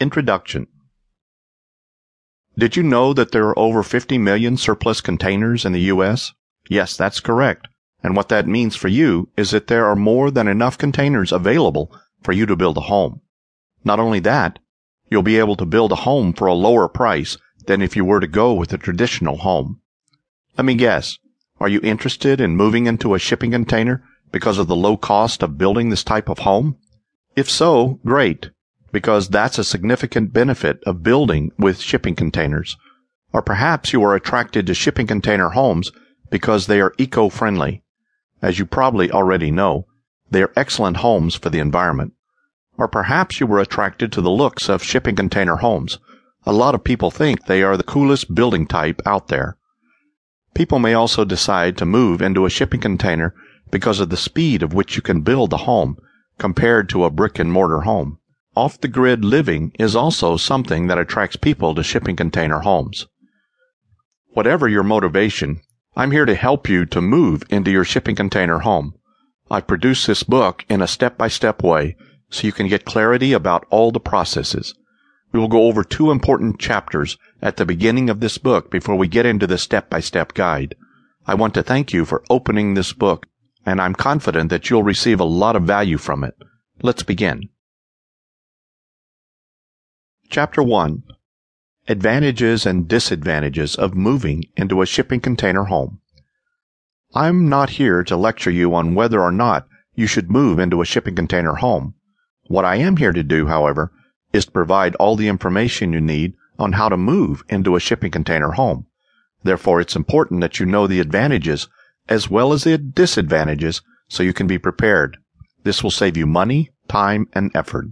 Introduction Did you know that there are over 50 million surplus containers in the U.S.? Yes, that's correct. And what that means for you is that there are more than enough containers available for you to build a home. Not only that, you'll be able to build a home for a lower price than if you were to go with a traditional home. Let me guess. Are you interested in moving into a shipping container because of the low cost of building this type of home? If so, great because that's a significant benefit of building with shipping containers. Or perhaps you are attracted to shipping container homes because they are eco-friendly. As you probably already know, they are excellent homes for the environment. Or perhaps you were attracted to the looks of shipping container homes. A lot of people think they are the coolest building type out there. People may also decide to move into a shipping container because of the speed of which you can build a home compared to a brick and mortar home. Off the grid living is also something that attracts people to shipping container homes. Whatever your motivation, I'm here to help you to move into your shipping container home. I produce this book in a step by step way so you can get clarity about all the processes. We will go over two important chapters at the beginning of this book before we get into the step by step guide. I want to thank you for opening this book, and I'm confident that you'll receive a lot of value from it. Let's begin. Chapter 1 Advantages and Disadvantages of Moving into a Shipping Container Home. I'm not here to lecture you on whether or not you should move into a shipping container home. What I am here to do, however, is to provide all the information you need on how to move into a shipping container home. Therefore, it's important that you know the advantages as well as the disadvantages so you can be prepared. This will save you money, time, and effort.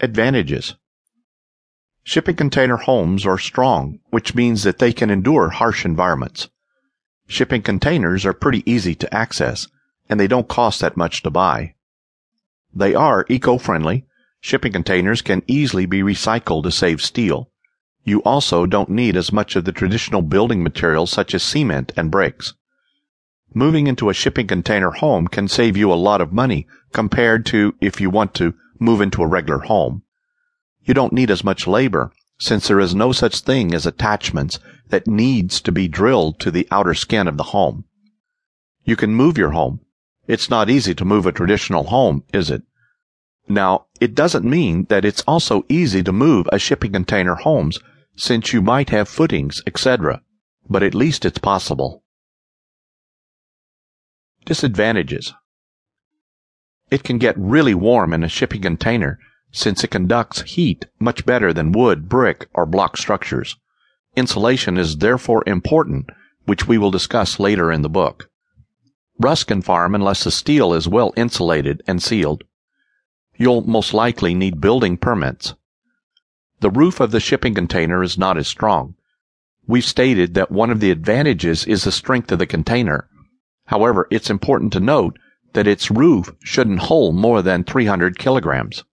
Advantages Shipping container homes are strong, which means that they can endure harsh environments. Shipping containers are pretty easy to access, and they don't cost that much to buy. They are eco-friendly. Shipping containers can easily be recycled to save steel. You also don't need as much of the traditional building materials such as cement and bricks. Moving into a shipping container home can save you a lot of money compared to if you want to move into a regular home. You don't need as much labor, since there is no such thing as attachments that needs to be drilled to the outer skin of the home. You can move your home. It's not easy to move a traditional home, is it? Now, it doesn't mean that it's also easy to move a shipping container homes, since you might have footings, etc., but at least it's possible. Disadvantages. It can get really warm in a shipping container since it conducts heat much better than wood, brick, or block structures. Insulation is therefore important, which we will discuss later in the book. Rust can farm unless the steel is well insulated and sealed. You'll most likely need building permits. The roof of the shipping container is not as strong. We've stated that one of the advantages is the strength of the container. However, it's important to note that its roof shouldn't hold more than 300 kilograms.